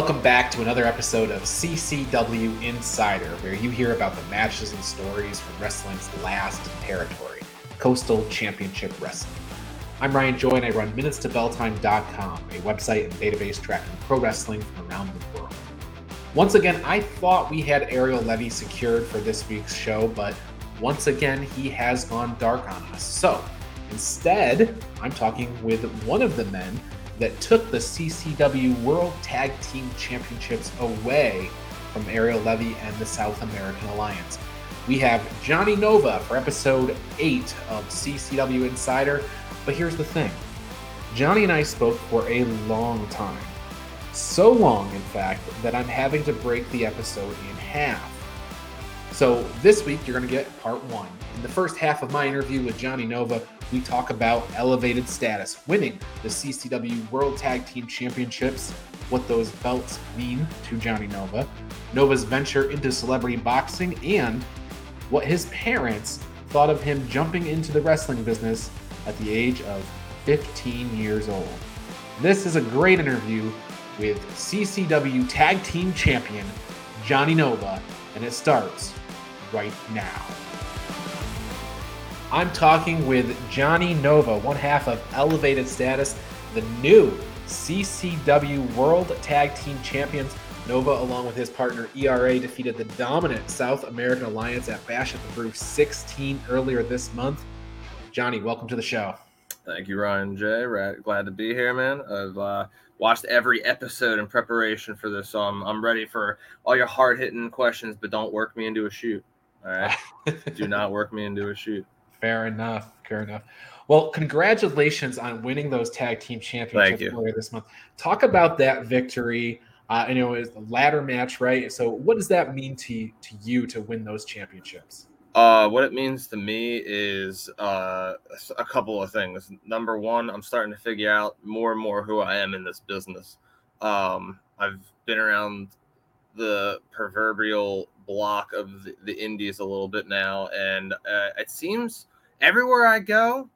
Welcome back to another episode of CCW Insider, where you hear about the matches and stories from wrestling's last territory, Coastal Championship Wrestling. I'm Ryan Joy, and I run MinutesToBellTime.com, a website and database tracking pro wrestling from around the world. Once again, I thought we had Ariel Levy secured for this week's show, but once again, he has gone dark on us. So instead, I'm talking with one of the men that took the CCW World Tag Team Championships away from Ariel Levy and the South American Alliance. We have Jonny Nova for episode 8 of CCW Insider. But here's the thing Jonny and I spoke for a long time. So long, in fact, that I'm having to break the episode in half. So this week, you're going to get part one. In the first half of my interview with Jonny Nova, we talk about elevated status, winning the CCW World Tag Team Championships, what those belts mean to Jonny Nova, Nova's venture into celebrity boxing, and what his parents thought of him jumping into the wrestling business at the age of 15 years old. This is a great interview with CCW Tag Team Champion Jonny Nova, and it starts right now. I'm talking with Jonny Nova, one half of Elevated Status, the new CCW World Tag Team Champions. Nova, along with his partner ERA, defeated the dominant South American Alliance at Bash at the Brew 16 earlier this month. Jonny, welcome to the show. Thank you, Ryan J. Glad to be here, man. I've uh, watched every episode in preparation for this, so I'm, I'm ready for all your hard hitting questions, but don't work me into a shoot. All right. Do not work me into a shoot. Fair enough. Fair enough. Well, congratulations on winning those tag team championships earlier this month. Talk about that victory. Uh, I know it's a ladder match, right? So, what does that mean to to you to win those championships? Uh, what it means to me is uh, a couple of things. Number one, I'm starting to figure out more and more who I am in this business. Um, I've been around the proverbial block of the, the indies a little bit now, and uh, it seems everywhere I go,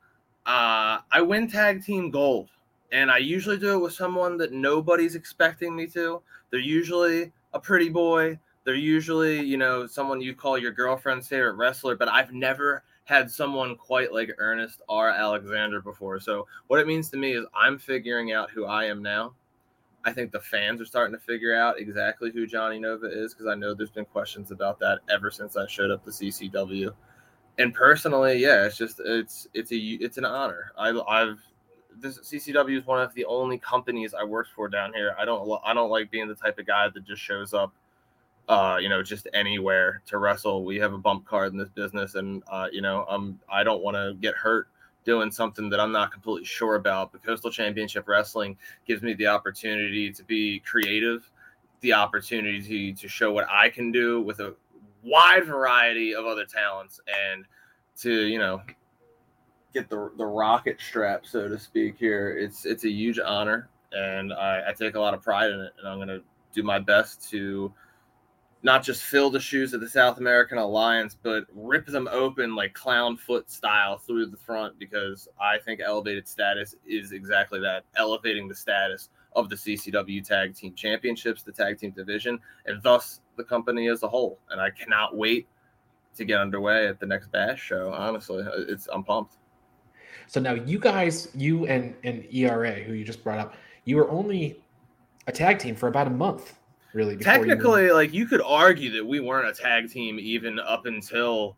uh, I win tag team gold. And I usually do it with someone that nobody's expecting me to. They're usually a pretty boy. They're usually, you know, someone you call your girlfriend's favorite wrestler, but I've never had someone quite like Ernest R. Alexander before. So what it means to me is I'm figuring out who I am now. I think the fans are starting to figure out exactly who Jonny Nova is because I know there's been questions about that ever since I showed up to CCW and personally, yeah, it's just it's it's a it's an honor. I I've this CCW is one of the only companies I worked for down here. I don't I don't like being the type of guy that just shows up, uh, you know, just anywhere to wrestle. We have a bump card in this business, and uh, you know, I'm I don't want to get hurt doing something that I'm not completely sure about. But Coastal Championship Wrestling gives me the opportunity to be creative, the opportunity to show what I can do with a wide variety of other talents and to you know get the the rocket strap so to speak here it's it's a huge honor and I, I take a lot of pride in it and i'm to do my best to not just fill the shoes of the south american alliance but rip them open like clown foot style through the front because i think elevated status is exactly that elevating the status of the ccw tag team championships the tag team division and thus the company as a whole. And I cannot wait to get underway at the next Bash show. Honestly, it's I'm pumped. So now you guys, you and and ERA, who you just brought up, you were only a tag team for about a month, really. Technically, you like you could argue that we weren't a tag team even up until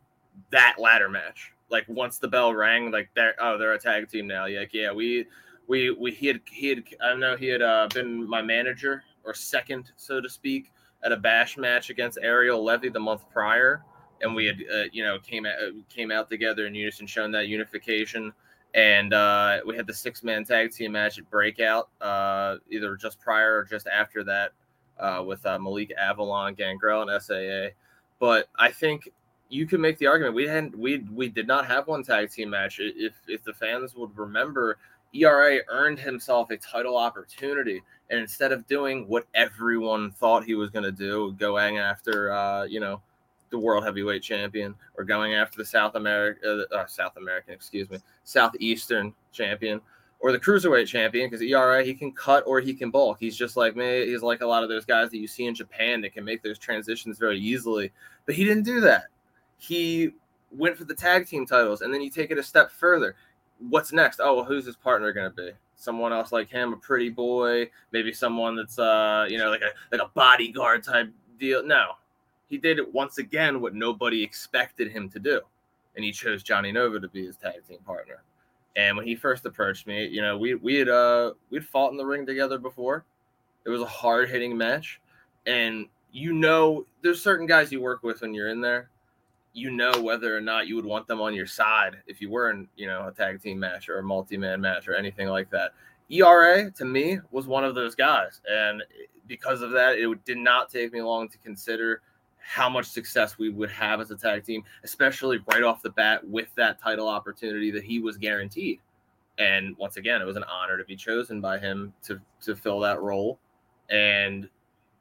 that ladder match. Like once the bell rang, like they're oh they're a tag team now. Like yeah, we we we he had he had I know he had uh, been my manager or second so to speak at a bash match against Ariel Levy the month prior, and we had uh, you know came out came out together in unison, shown that unification. And uh, we had the six man tag team match at Breakout, uh, either just prior or just after that, uh, with uh, Malik Avalon, Gangrel, and SAA. But I think you can make the argument we hadn't we we did not have one tag team match. If if the fans would remember, ERA earned himself a title opportunity and instead of doing what everyone thought he was going to do, going after, uh, you know, the world heavyweight champion or going after the South America, uh, uh, South American, excuse me, Southeastern champion, or the cruiserweight champion because ERA he can cut or he can bulk. He's just like me. He's like a lot of those guys that you see in Japan that can make those transitions very easily. But he didn't do that. He went for the tag team titles, and then you take it a step further. What's next? Oh, well, who's his partner going to be? Someone else like him, a pretty boy, maybe someone that's uh, you know, like a like a bodyguard type deal. No, he did it once again what nobody expected him to do, and he chose Jonny Nova to be his tag team partner. And when he first approached me, you know, we we had uh we'd fought in the ring together before. It was a hard hitting match, and you know, there's certain guys you work with when you're in there. You know whether or not you would want them on your side if you were in, you know, a tag team match or a multi man match or anything like that. ERA to me was one of those guys, and because of that, it did not take me long to consider how much success we would have as a tag team, especially right off the bat with that title opportunity that he was guaranteed. And once again, it was an honor to be chosen by him to to fill that role. And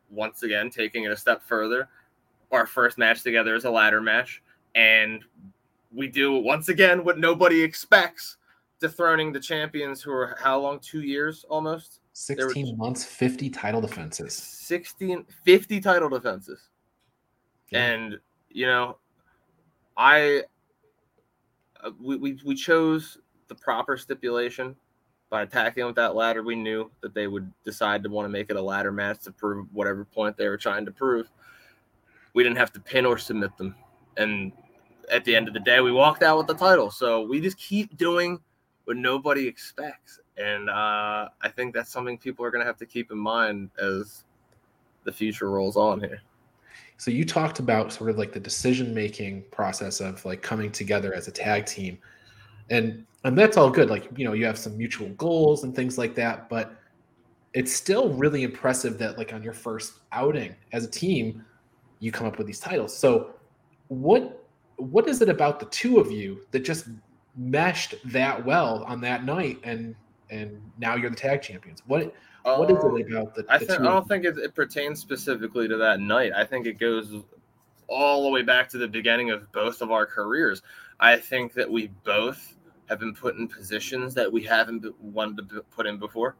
once again, taking it a step further, our first match together is a ladder match, and we do once again what nobody expects, dethroning the champions who are how long? Two years almost. 16 months, 50 title defenses. 16, 50 title defenses. Yeah. And you know, I uh, we, we we chose the proper stipulation by attacking with that ladder. We knew that they would decide to want to make it a ladder match to prove whatever point they were trying to prove. We didn't have to pin or submit them, and at the end of the day, we walked out with the title. So we just keep doing what nobody expects, and uh, I think that's something people are going to have to keep in mind as the future rolls on here. So you talked about sort of like the decision making process of like coming together as a tag team. And and that's all good. Like, you know, you have some mutual goals and things like that, but it's still really impressive that like on your first outing as a team, you come up with these titles. So what what is it about the two of you that just meshed that well on that night and and now you're the tag champions? What what is it um, about the? I, think, I don't think it, it, pertains specifically to that night. I think it goes all the way back to the beginning of both of our careers. I think that we both have been put in positions that we haven't wanted to put in before.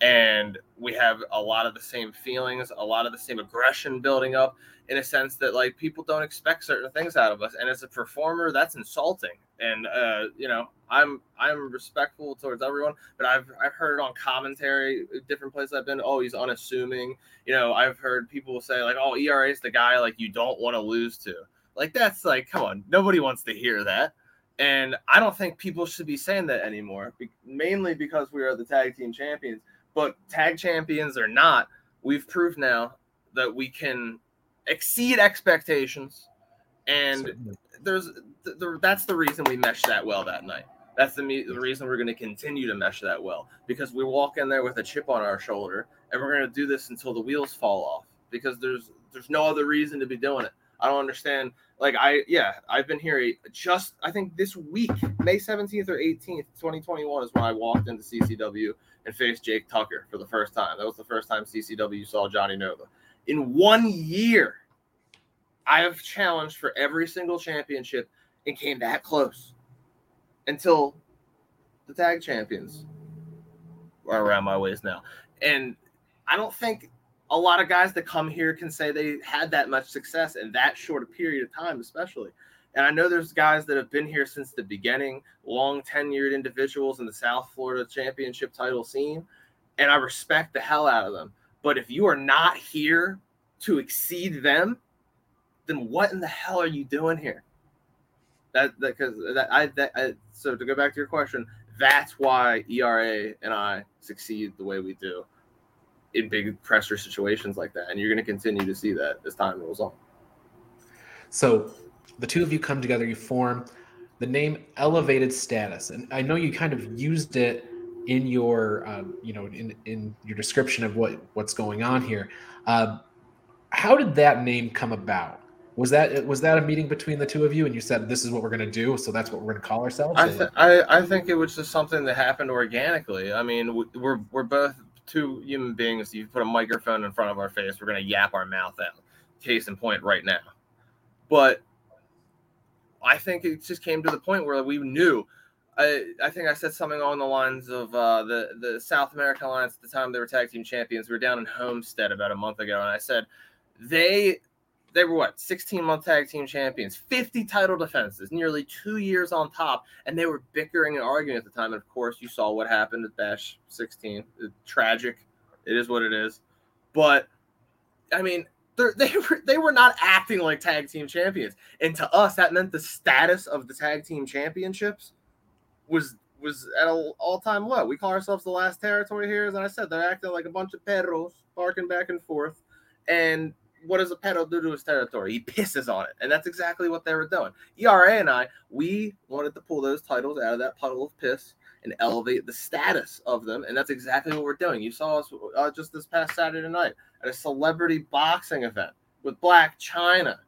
And we have a lot of the same feelings, a lot of the same aggression building up in a sense that like people don't expect certain things out of us. And as a performer, that's insulting. And uh, you know, I'm I'm respectful towards everyone, but I've I've heard it on commentary, different places I've been, oh, he's unassuming. You know, I've heard people say like, oh, ERA is the guy like you don't want to lose to. Like that's like, come on, nobody wants to hear that. And I don't think people should be saying that anymore, be- mainly because we are the tag team champions. But tag mm-hmm. champions or not, we've proved now that we can exceed expectations. And Certainly. there's th- that's the reason we meshed that well that night. That's the, me- the reason we're going to continue to mesh that well because we walk in there with a chip on our shoulder and we're going to do this until the wheels fall off because there's there's no other reason to be doing it. I don't understand. Like I yeah, I've been here just I think this week, May 17th or 18th, 2021 is when I walked into CCW and faced Jake Tucker for the first time. That was the first time CCW saw Jonny Nova. In one year, I have challenged for every single championship and came that close until the tag champions are around my waist now. And I don't think a lot of guys that come here can say they had that much success in that short a period of time, especially. And I know there's guys that have been here since the beginning, long tenured individuals in the South Florida championship title scene. And I respect the hell out of them. But if you are not here to exceed them, then what in the hell are you doing here? That because that, that, I that I, so to go back to your question, that's why ERA and I succeed the way we do in big pressure situations like that, and you're going to continue to see that as time rolls on. So the two of you come together, you form the name Elevated Status, and I know you kind of used it in your, uh, you know, in in your description of what what's going on here. Uh, how did that name come about? Was that was that a meeting between the two of you, and you said this is what we're going to do, so that's what we're going to call ourselves? I, th- I, I think it was just something that happened organically. I mean, we're we're both two human beings. You put a microphone in front of our face, we're to yap our mouth out. Case in point, right now. But I think it just came to the point where we knew I, I think I said something along the lines of uh, the the South American Alliance at the time they were tag team champions. We were down in Homestead about a month ago, and I said they they were what 16 month tag team champions, 50 title defenses, nearly two years on top, and they were bickering and arguing at the time. And of course, you saw what happened at Bash 16. It's tragic. It is what it is. But I mean, they were they were not acting like tag team champions, and to us, that meant the status of the tag team championships was was at an all time low. We call ourselves the last territory here, as I said, they're acting like a bunch of perros, barking back and forth. And what does a perro do to his territory? He pisses on it, and that's exactly what they were doing. ERA and I, we wanted to pull those titles out of that puddle of piss and elevate the status of them, and that's exactly what we're doing. You saw us uh, just this past Saturday night at a celebrity boxing event with Blac Chyna,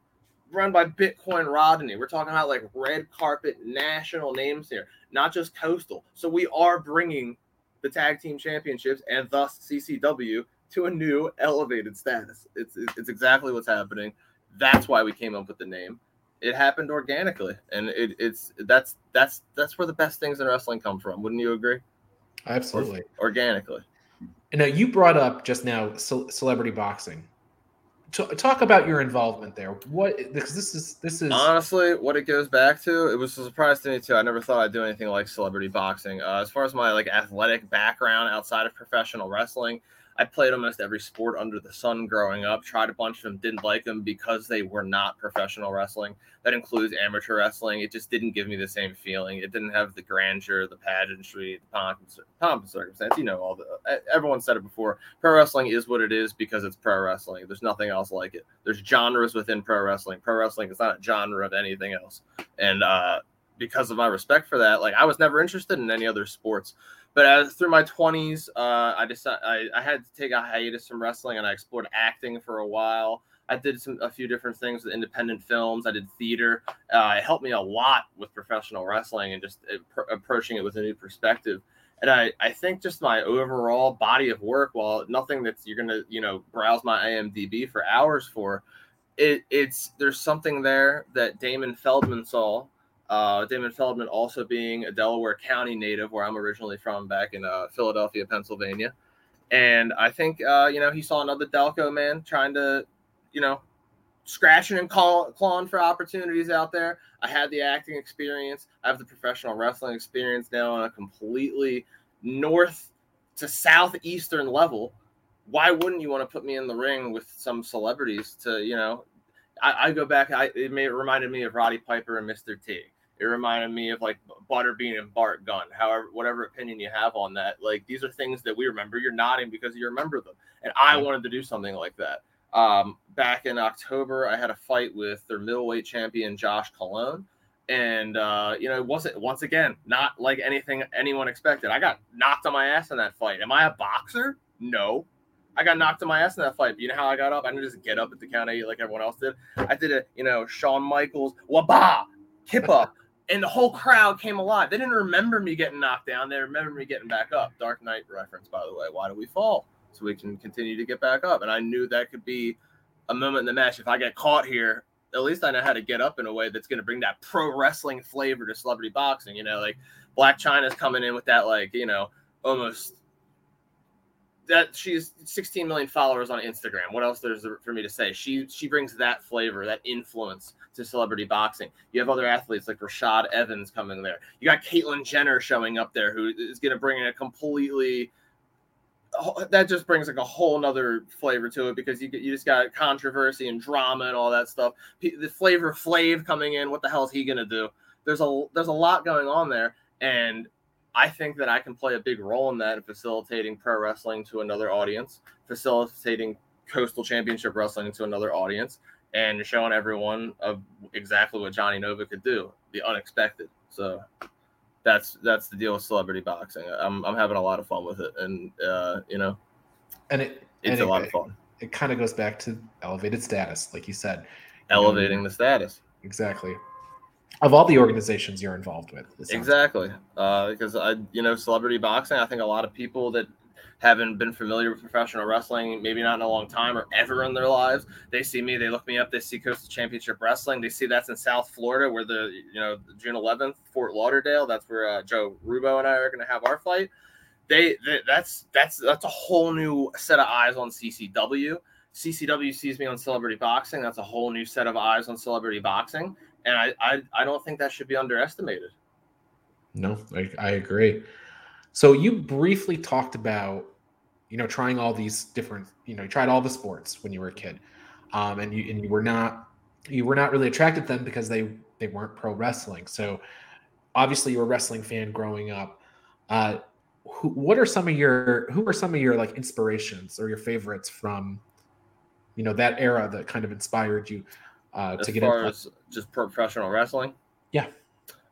run by Bitcoin Rodney. We're talking about like red carpet national names here, not just coastal. So we are bringing the tag team championships and thus CCW to a new elevated status. It's it's exactly what's happening. That's why we came up with the name. It happened organically, and it, it's that's that's that's where the best things in wrestling come from. Wouldn't you agree? Absolutely, or, organically. And now you brought up just now celebrity boxing talk about your involvement there. What because this is this is honestly what it goes back to. It was a surprise to me too. I never thought I'd do anything like celebrity boxing. Uh, as far as my like athletic background outside of professional wrestling, I played almost every sport under the sun growing up. Tried a bunch of them, didn't like them because they were not professional wrestling. That includes amateur wrestling. It just didn't give me the same feeling. It didn't have the grandeur, the pageantry, the pomp and, pomp and circumstance. You know, all the everyone said it before. Pro wrestling is what it is because it's pro wrestling. There's nothing else like it. There's genres within pro wrestling. Pro wrestling is not a genre of anything else. And uh, because of my respect for that, like I was never interested in any other sports. But as through my 20s, uh, I decided I, had to take a hiatus from wrestling and I explored acting for a while. I did some a few different things with independent films. I did theater. Uh, it helped me a lot with professional wrestling and just uh, approaching it with a new perspective. And I, I think just my overall body of work, while nothing that you're gonna you know browse my IMDb for hours for, it it's there's something there that Damon Feldman saw uh, Damon Feldman also being a Delaware County native, where I'm originally from, back in uh, Philadelphia, Pennsylvania. And I think, uh, you know, he saw another Delco man trying to, you know, scratching and call, clawing for opportunities out there. I had the acting experience. I have the professional wrestling experience now on a completely north to southeastern level. Why wouldn't you want to put me in the ring with some celebrities to, you know, I, I go back. I, it may it reminded me of Roddy Piper and Mr. T. It reminded me of like Butterbean and Bart Gunn. However, whatever opinion you have on that, like these are things that we remember. You're nodding because you remember them, and I wanted to do something like that. Um, back in October, I had a fight with their middleweight champion Josh Colon, and uh, you know it wasn't once again not like anything anyone expected. I got knocked on my ass in that fight. Am I a boxer? No. I got knocked on my ass in that fight. But you know how I got up? I didn't just get up at the count eight like everyone else did. I did a, you know, Shawn Michaels, waba, kippa, and the whole crowd came alive. They didn't remember me getting knocked down. They remember me getting back up. Dark Knight reference, by the way. Why do we fall? So we can continue to get back up. And I knew that could be a moment in the match. If I get caught here, at least I know how to get up in a way that's going to bring that pro wrestling flavor to celebrity boxing. You know, like Blac Chyna's coming in with that, like, you know, almost that she's 16 million followers on Instagram. What else there's for me to say? She she brings that flavor, that influence to celebrity boxing. You have other athletes like Rashad Evans coming there. You got Caitlyn Jenner showing up there, who is going to bring in a completely that just brings like a whole nother flavor to it because you you just got controversy and drama and all that stuff. The Flavor Flav coming in, what the hell is he gonna do? There's a there's a lot going on there, and I think that I can play a big role in that in facilitating pro wrestling to another audience, facilitating coastal championship wrestling to another audience, and showing everyone of exactly what Jonny Nova could do, the unexpected. So that's that's the deal with celebrity boxing. I'm I'm having a lot of fun with it, and uh, you know, and it it's and a it, lot of fun. It, it kind of goes back to elevated status, like you said, elevating you know, the status. Exactly of all the organizations you're involved with. Exactly, uh, because I, you know, celebrity boxing. I think a lot of people that haven't been familiar with professional wrestling, maybe not in a long time or ever in their lives. They see me, they look me up, they see Coastal Championship Wrestling, they see that's in South Florida, where the you know June 11th, Fort Lauderdale. That's where uh, Joe Rubo and I are going to have our fight. They, they that's that's that's a whole new set of eyes on CCW. CCW sees me on Celebrity Boxing. That's a whole new set of eyes on Celebrity Boxing, and I I, I don't think that should be underestimated. No, I, I agree. So you briefly talked about, you know, trying all these different, you know, you tried all the sports when you were a kid, um, and you and you were not, you were not really attracted to them because they they weren't pro wrestling. So obviously you're a wrestling fan growing up. Uh, who, what are some of your who are some of your like inspirations or your favorites from, you know, that era that kind of inspired you uh, as to get far into as just professional wrestling. Yeah.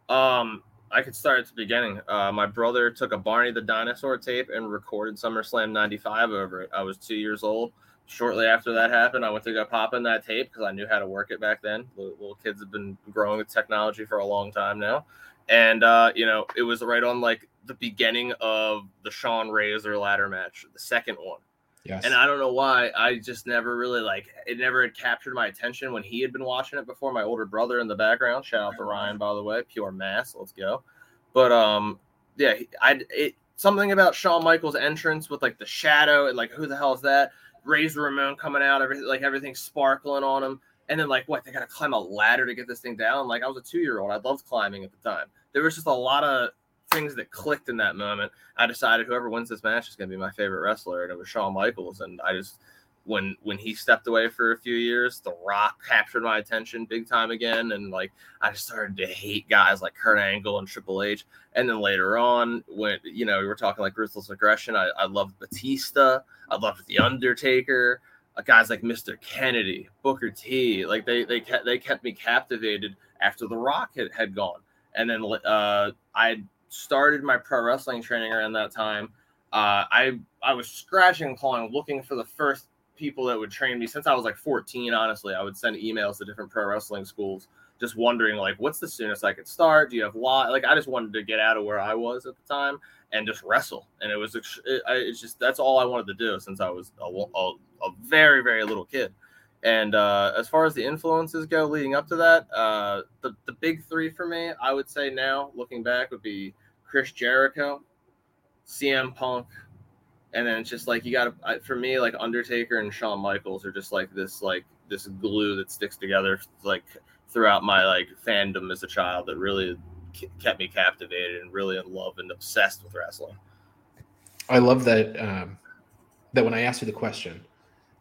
Um, I could start at the beginning. Uh, my brother took a Barney the Dinosaur tape and recorded SummerSlam 95 over it. I was two years old. Shortly after that happened, I went to go pop in that tape because I knew how to work it back then. Little, little kids have been growing with technology for a long time now. And, uh, you know, it was right on like the beginning of the Shawn Razor ladder match, the second one. Yes. And I don't know why. I just never really like it. Never had captured my attention when he had been watching it before. My older brother in the background. Shout out to Ryan, by the way. Pure mass. Let's go. But um, yeah, I it something about Shawn Michaels' entrance with like the shadow and like who the hell is that? Razor Ramon coming out, everything like everything sparkling on him. And then like what they gotta climb a ladder to get this thing down. Like I was a two year old. I loved climbing at the time. There was just a lot of things that clicked in that moment. I decided whoever wins this match is going to be my favorite wrestler, and it was Shawn Michaels. And I just when when he stepped away for a few years, The Rock captured my attention big time again, and like I just started to hate guys like Kurt Angle and Triple H. And then later on, when you know we were talking like ruthless aggression, I, I loved Batista, I loved The Undertaker. Uh, guys like Mr. Kennedy, Booker T, like they they kept they kept me captivated after The Rock had, had gone. And then uh, I started my pro wrestling training around that time, uh, I I was scratching and clawing, looking for the first people that would train me. Since I was like 14, honestly, I would send emails to different pro wrestling schools, just wondering like, what's the soonest I could start? Do you have lot? Like, I just wanted to get out of where I was at the time and just wrestle. And it was it, it's just that's all I wanted to do since I was a, a, a very very little kid. And uh, as far as the influences go leading up to that, uh, the, the big three for me, I would say now, looking back, would be Chris Jericho, CM Punk, and then it's just like you got to, for me, like Undertaker and Shawn Michaels are just like this, like this glue that sticks together, like throughout my like fandom as a child that really kept me captivated and really in love and obsessed with wrestling. I love that um, that when I asked you the question,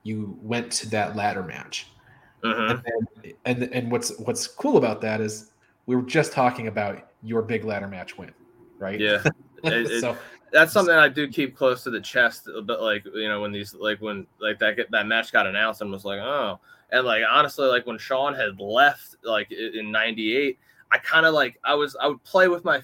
you went to that ladder match. Mm-hmm. And, and and what's what's cool about that is we were just talking about your big ladder match win, right? Yeah. It, so it, that's something I do keep close to the chest, but like you know when these like when like that that match got announced and was like oh and like honestly like when Shawn had left like in '98 I kind of like I was I would play with my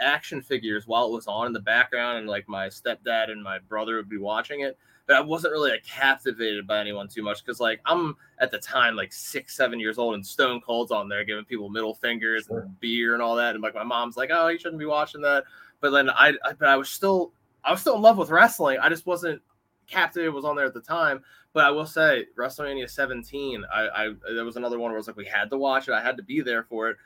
action figures while it was on in the background, and like my stepdad and my brother would be watching it. But I wasn't really like, captivated by anyone too much because like I'm at the time like six seven years old and Stone Cold's on there giving people middle fingers sure. and beer and all that, and like my mom's like, oh, you shouldn't be watching that. But then I, I but I was still I was still in love with wrestling. I just wasn't captivated was on there at the time. But I will say, WrestleMania 17, I, I there was another one where I was like, we had to watch it. I had to be there for it.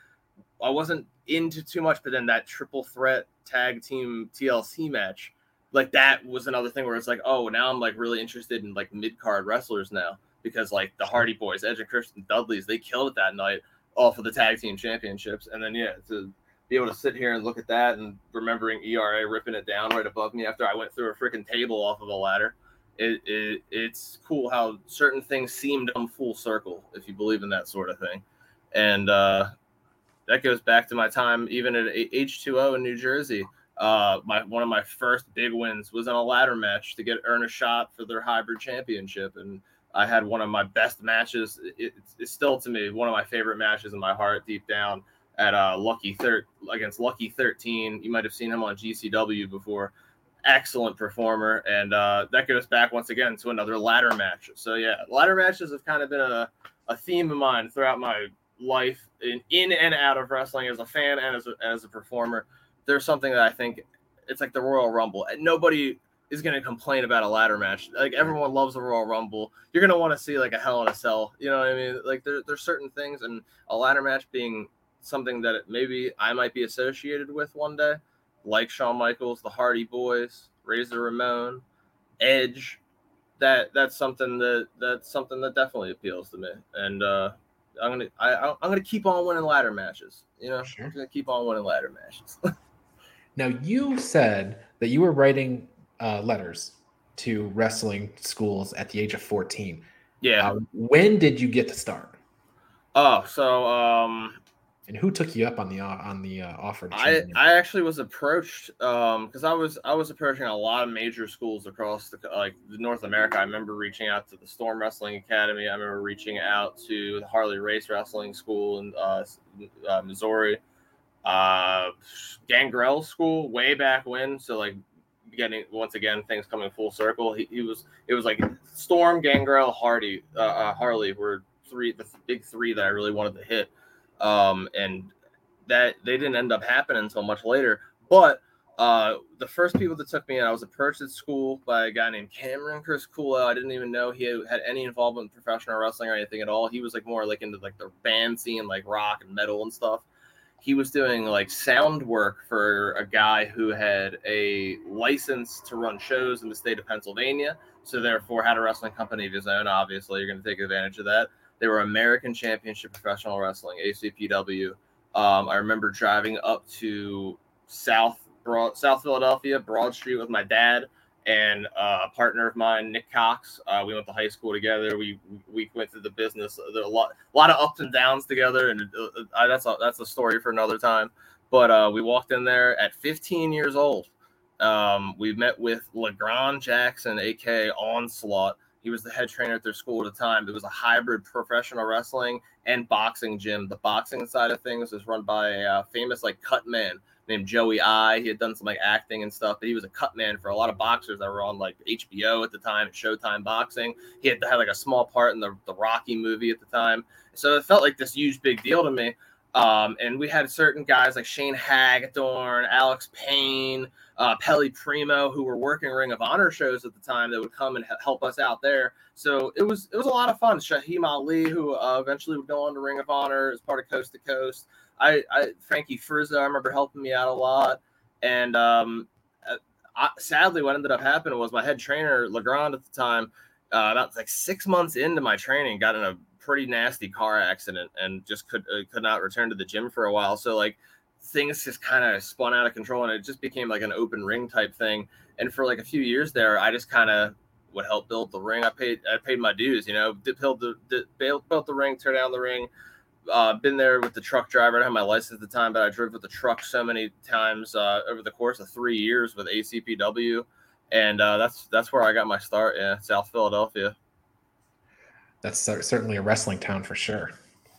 I wasn't into too much, but then that triple threat tag team TLC match, like that was another thing where it's like, oh, now I'm like really interested in like mid card wrestlers now because like the Hardy Boys, Edge and Christian Dudley's, they killed it that night, all for the tag team championships, and then yeah, to be able to sit here and look at that and remembering ERA ripping it down right above me after I went through a freaking table off of a ladder. It, it, it's cool how certain things seem to come full circle if you believe in that sort of thing. And uh, that goes back to my time even at H2O in New Jersey. Uh, my one of my first big wins was in a ladder match to get earn a shot for their hybrid championship, and I had one of my best matches. It, it's still to me one of my favorite matches in my heart, deep down at uh, Lucky Thir against Lucky Thirteen. You might have seen him on GCW before. Excellent performer, and uh, that goes back once again to another ladder match. So yeah, ladder matches have kind of been a, a theme of mine throughout my life in, in and out of wrestling as a fan and as a, as a performer. There's something that I think it's like the Royal Rumble. And nobody is going to complain about a ladder match. Like everyone loves the Royal Rumble. You're going to want to see like a Hell in a Cell. You know what I mean? Like there, there's certain things, and a ladder match being something that maybe I might be associated with one day, like Shawn Michaels, the Hardy Boys, Razor Ramon, Edge. That that's something that that's something that definitely appeals to me, and uh, I'm gonna I, I'm gonna keep on winning ladder matches. You know, sure. I'm gonna keep on winning ladder matches. now you said that you were writing uh, letters to wrestling schools at the age of 14. Yeah. Uh, when did you get to start? Oh, so um, and who took you up on the uh, on the uh, offer? I I actually was approached um because I was I was approaching a lot of major schools across the like North America. I remember reaching out to the Storm Wrestling Academy. I remember reaching out to the Harley Race Wrestling School in uh, uh, Missouri, uh, Gangrel School way back when. So like getting once again things coming full circle. He, he was it was like Storm, Gangrel, Hardy, uh, uh, Harley were three the big three that I really wanted to hit, um, and that they didn't end up happening until much later. But uh, the first people that took me in, I was approached at school by a guy named Cameron Chris Coolo. I didn't even know he had, had any involvement in professional wrestling or anything at all. He was like more like into like the band scene, like rock and metal and stuff he was doing like sound work for a guy who had a license to run shows in the state of Pennsylvania. So therefore had a wrestling company of his own. Obviously, you're going to take advantage of that. They were American Championship Professional Wrestling (ACPW). Um, I remember driving up to South Broad, South Philadelphia, Broad Street with my dad and uh, a partner of mine, Nick Cox. Uh, we went to high school together. We we went through the business. There a lot a lot of ups and downs together, and uh, uh that's a, that's a story for another time. But uh, we walked in there at 15 years old. Um, we met with LeGrand Jackson, aka Onslaught. He was the head trainer at their school at the time. It was a hybrid professional wrestling and boxing gym. The boxing side of things was run by a famous like cut man named Joey Eye. He had done some like acting and stuff, but he was a cut man for a lot of boxers that were on like HBO at the time, Showtime Boxing. He had had like a small part in the, the Rocky movie at the time. So it felt like this huge big deal to me. Um, and we had certain guys like Shane Hagadorn, Alex Payne, uh, Pelle Primeau, who were working Ring of Honor shows at the time that would come and help us out there. So it was it was a lot of fun. Shaheem Ali, who uh, eventually would go on to Ring of Honor as part of Coast to Coast. I, I Frankie Frizzo, I remember helping me out a lot. And um, I, sadly, what ended up happening was my head trainer, Legrand at the time, uh, about like six months into my training, got in a pretty nasty car accident and just could uh, could not return to the gym for a while. So like things just kind of spun out of control and it just became like an open ring type thing. And for like a few years there, I just kind of would help build the ring. I paid I paid my dues, you know, build the built the ring, tear down the ring, uh, been there with the truck driver. I didn't have my license at the time, but I drove with the truck so many times uh, over the course of three years with ACPW, and uh, that's that's where I got my start in South Philadelphia. That's certainly a wrestling town for sure.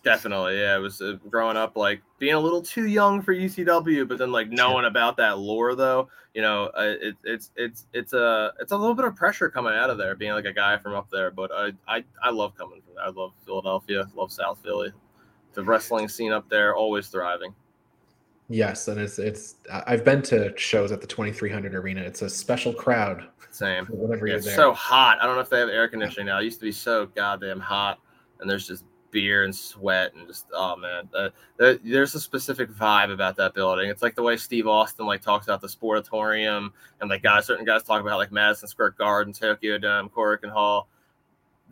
Definitely, yeah. It was uh, growing up like being a little too young for UCW, but then like knowing about that lore though, you know, uh, it, it's it's it's a it's a little bit of pressure coming out of there, being like a guy from up there. But I I, I love coming from there. I love Philadelphia, love South Philly the wrestling scene up there always thriving. Yes, and it's it's I've been to shows at the 2300 arena. It's a special crowd. Same. Whenever yeah, you're there. It's so hot. I don't know if they have air conditioning now. It used to be so goddamn hot, and there's just beer and sweat and just oh man, uh, there, there's a specific vibe about that building. It's like the way Steve Austin like talks about the Sportatorium, and like guys, certain guys talk about like Madison Square Garden, Tokyo Dome, Korakuen Hall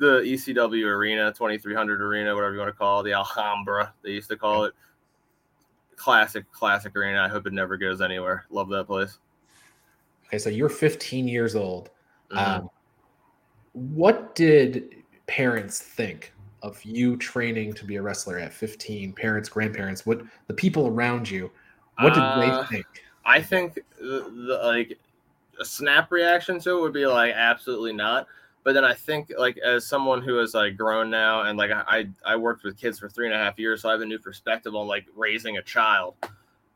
the ECW arena, 2300 arena, whatever you want to call it, the Alhambra, they used to call it. Classic, classic arena. I hope it never goes anywhere. Love that place. Okay, so you're 15 years old. Mm-hmm. Um, what did parents think of you training to be a wrestler at 15? Parents, grandparents, what the people around you, what did uh, they think? I think the, the, like a snap reaction to it would be like absolutely not but then I think like as someone who has like grown now and like I I worked with kids for three and a half years, so I have a new perspective on like raising a child.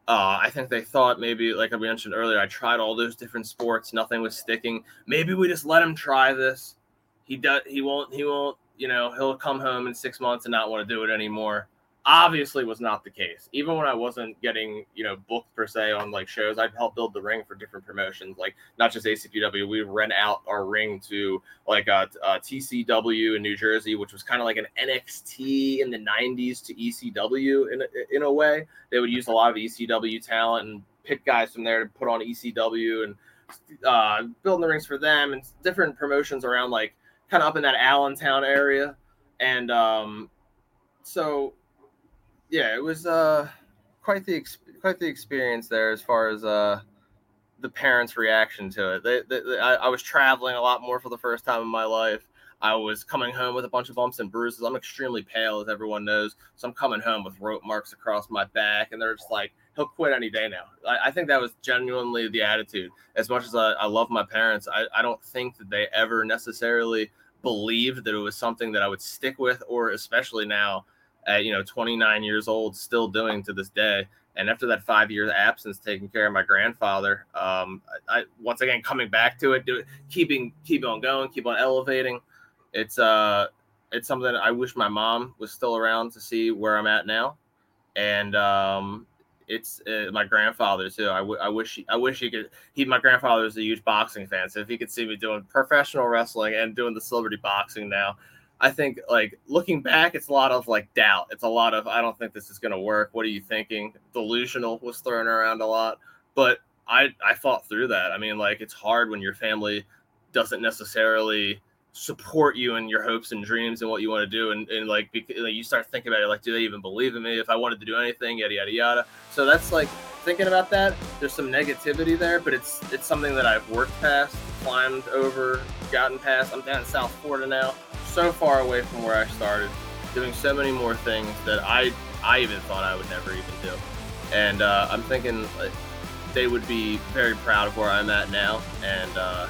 Uh, I think they thought maybe like I mentioned earlier, I tried all those different sports, nothing was sticking. Maybe we just let him try this. He does. He won't. He won't. You know, he'll come home in six months and not want to do it anymore. Obviously was not the case. Even when I wasn't getting, you know, booked per se on like shows, I'd help build the ring for different promotions, like not just ACPW. We rent out our ring to like a, a TCW in New Jersey, which was kind of like an NXT in the '90s to ECW in in a way. They would use a lot of ECW talent and pick guys from there to put on ECW and uh, building the rings for them and different promotions around like kind of up in that Allentown area. And um, so yeah, it was uh, quite the quite the experience there as far as uh, the parents' reaction to it. They, they, they I, I, was traveling a lot more for the first time in my life. I was coming home with a bunch of bumps and bruises. I'm extremely pale, as everyone knows, so I'm coming home with rope marks across my back, and they're just like, "He'll quit any day now." I, I think that was genuinely the attitude. As much as I, I love my parents, I, I don't think that they ever necessarily believed that it was something that I would stick with, or especially now at you know 29 years old still doing to this day and after that five year absence taking care of my grandfather um, I, I, once again coming back to it do, keeping keep on going keep on elevating it's uh it's something i wish my mom was still around to see where i'm at now and um it's uh, my grandfather too. I, w- I wish he, I wish he could. He my grandfather is a huge boxing fan, so if he could see me doing professional wrestling and doing the celebrity boxing now, I think like looking back, it's a lot of like doubt. It's a lot of I don't think this is gonna work. What are you thinking? Delusional was thrown around a lot, but I I fought through that. I mean, like it's hard when your family doesn't necessarily support you in your hopes and dreams and what you want to do, and, and like, like you start thinking about it, like, do they even believe in me if I wanted to do anything? Yada yada yada. So that's like thinking about that. There's some negativity there, but it's it's something that I've worked past, climbed over, gotten past. I'm down in South Florida now so far away from where I started, doing so many more things that I I even thought I would never even do. And uh, I'm thinking like, they would be very proud of where I'm at now, and uh,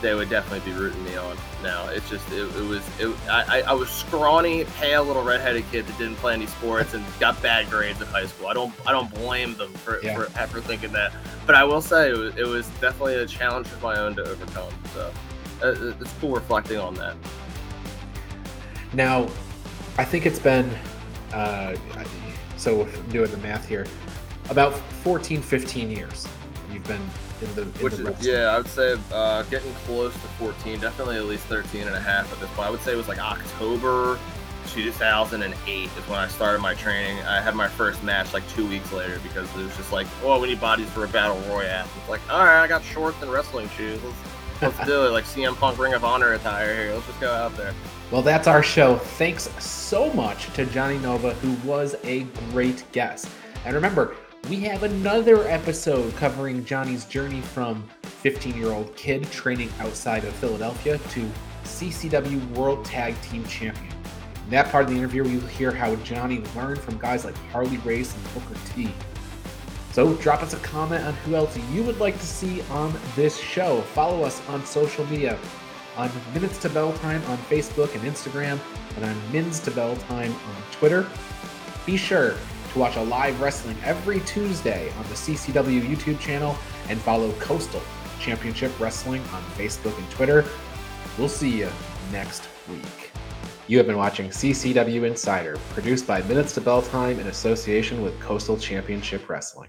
they would definitely be rooting me on now. It's just it, it was it, I, I was scrawny, pale little redheaded kid that didn't play any sports and got bad grades in high school. I don't I don't blame them for yeah. for, for thinking that, but I will say it was, it was definitely a challenge of my own to overcome. So uh, it's cool reflecting on that. Now, I think it's been, uh, so doing the math here, about 14, 15 years you've been in the, in Which the is, yeah, I would say uh, getting close to 14, definitely at least 13 and a half at this point. I would say it was like October 2008 is when I started my training. I had my first match like two weeks later because it was just like, oh, we need bodies for a battle royale. It's like, all right, I got shorts and wrestling shoes. Let's, let's do it. Like CM Punk Ring of Honor attire here. Let's just go out there. Well, that's our show. Thanks so much to Jonny Nova, who was a great guest. And remember, we have another episode covering Jonny's journey from 15 year old kid training outside of Philadelphia to CCW World Tag Team Champion. In that part of the interview, you'll hear how Jonny learned from guys like Harley Race and Booker T. So drop us a comment on who else you would like to see on this show. Follow us on social media on Minutes to Bell Time on Facebook and Instagram, and on Mins to Bell Time on Twitter. Be sure to watch a live wrestling every Tuesday on the CCW YouTube channel and follow Coastal Championship Wrestling on Facebook and Twitter. We'll see you next week. You have been watching CCW Insider, produced by Minutes to Bell Time in association with Coastal Championship Wrestling.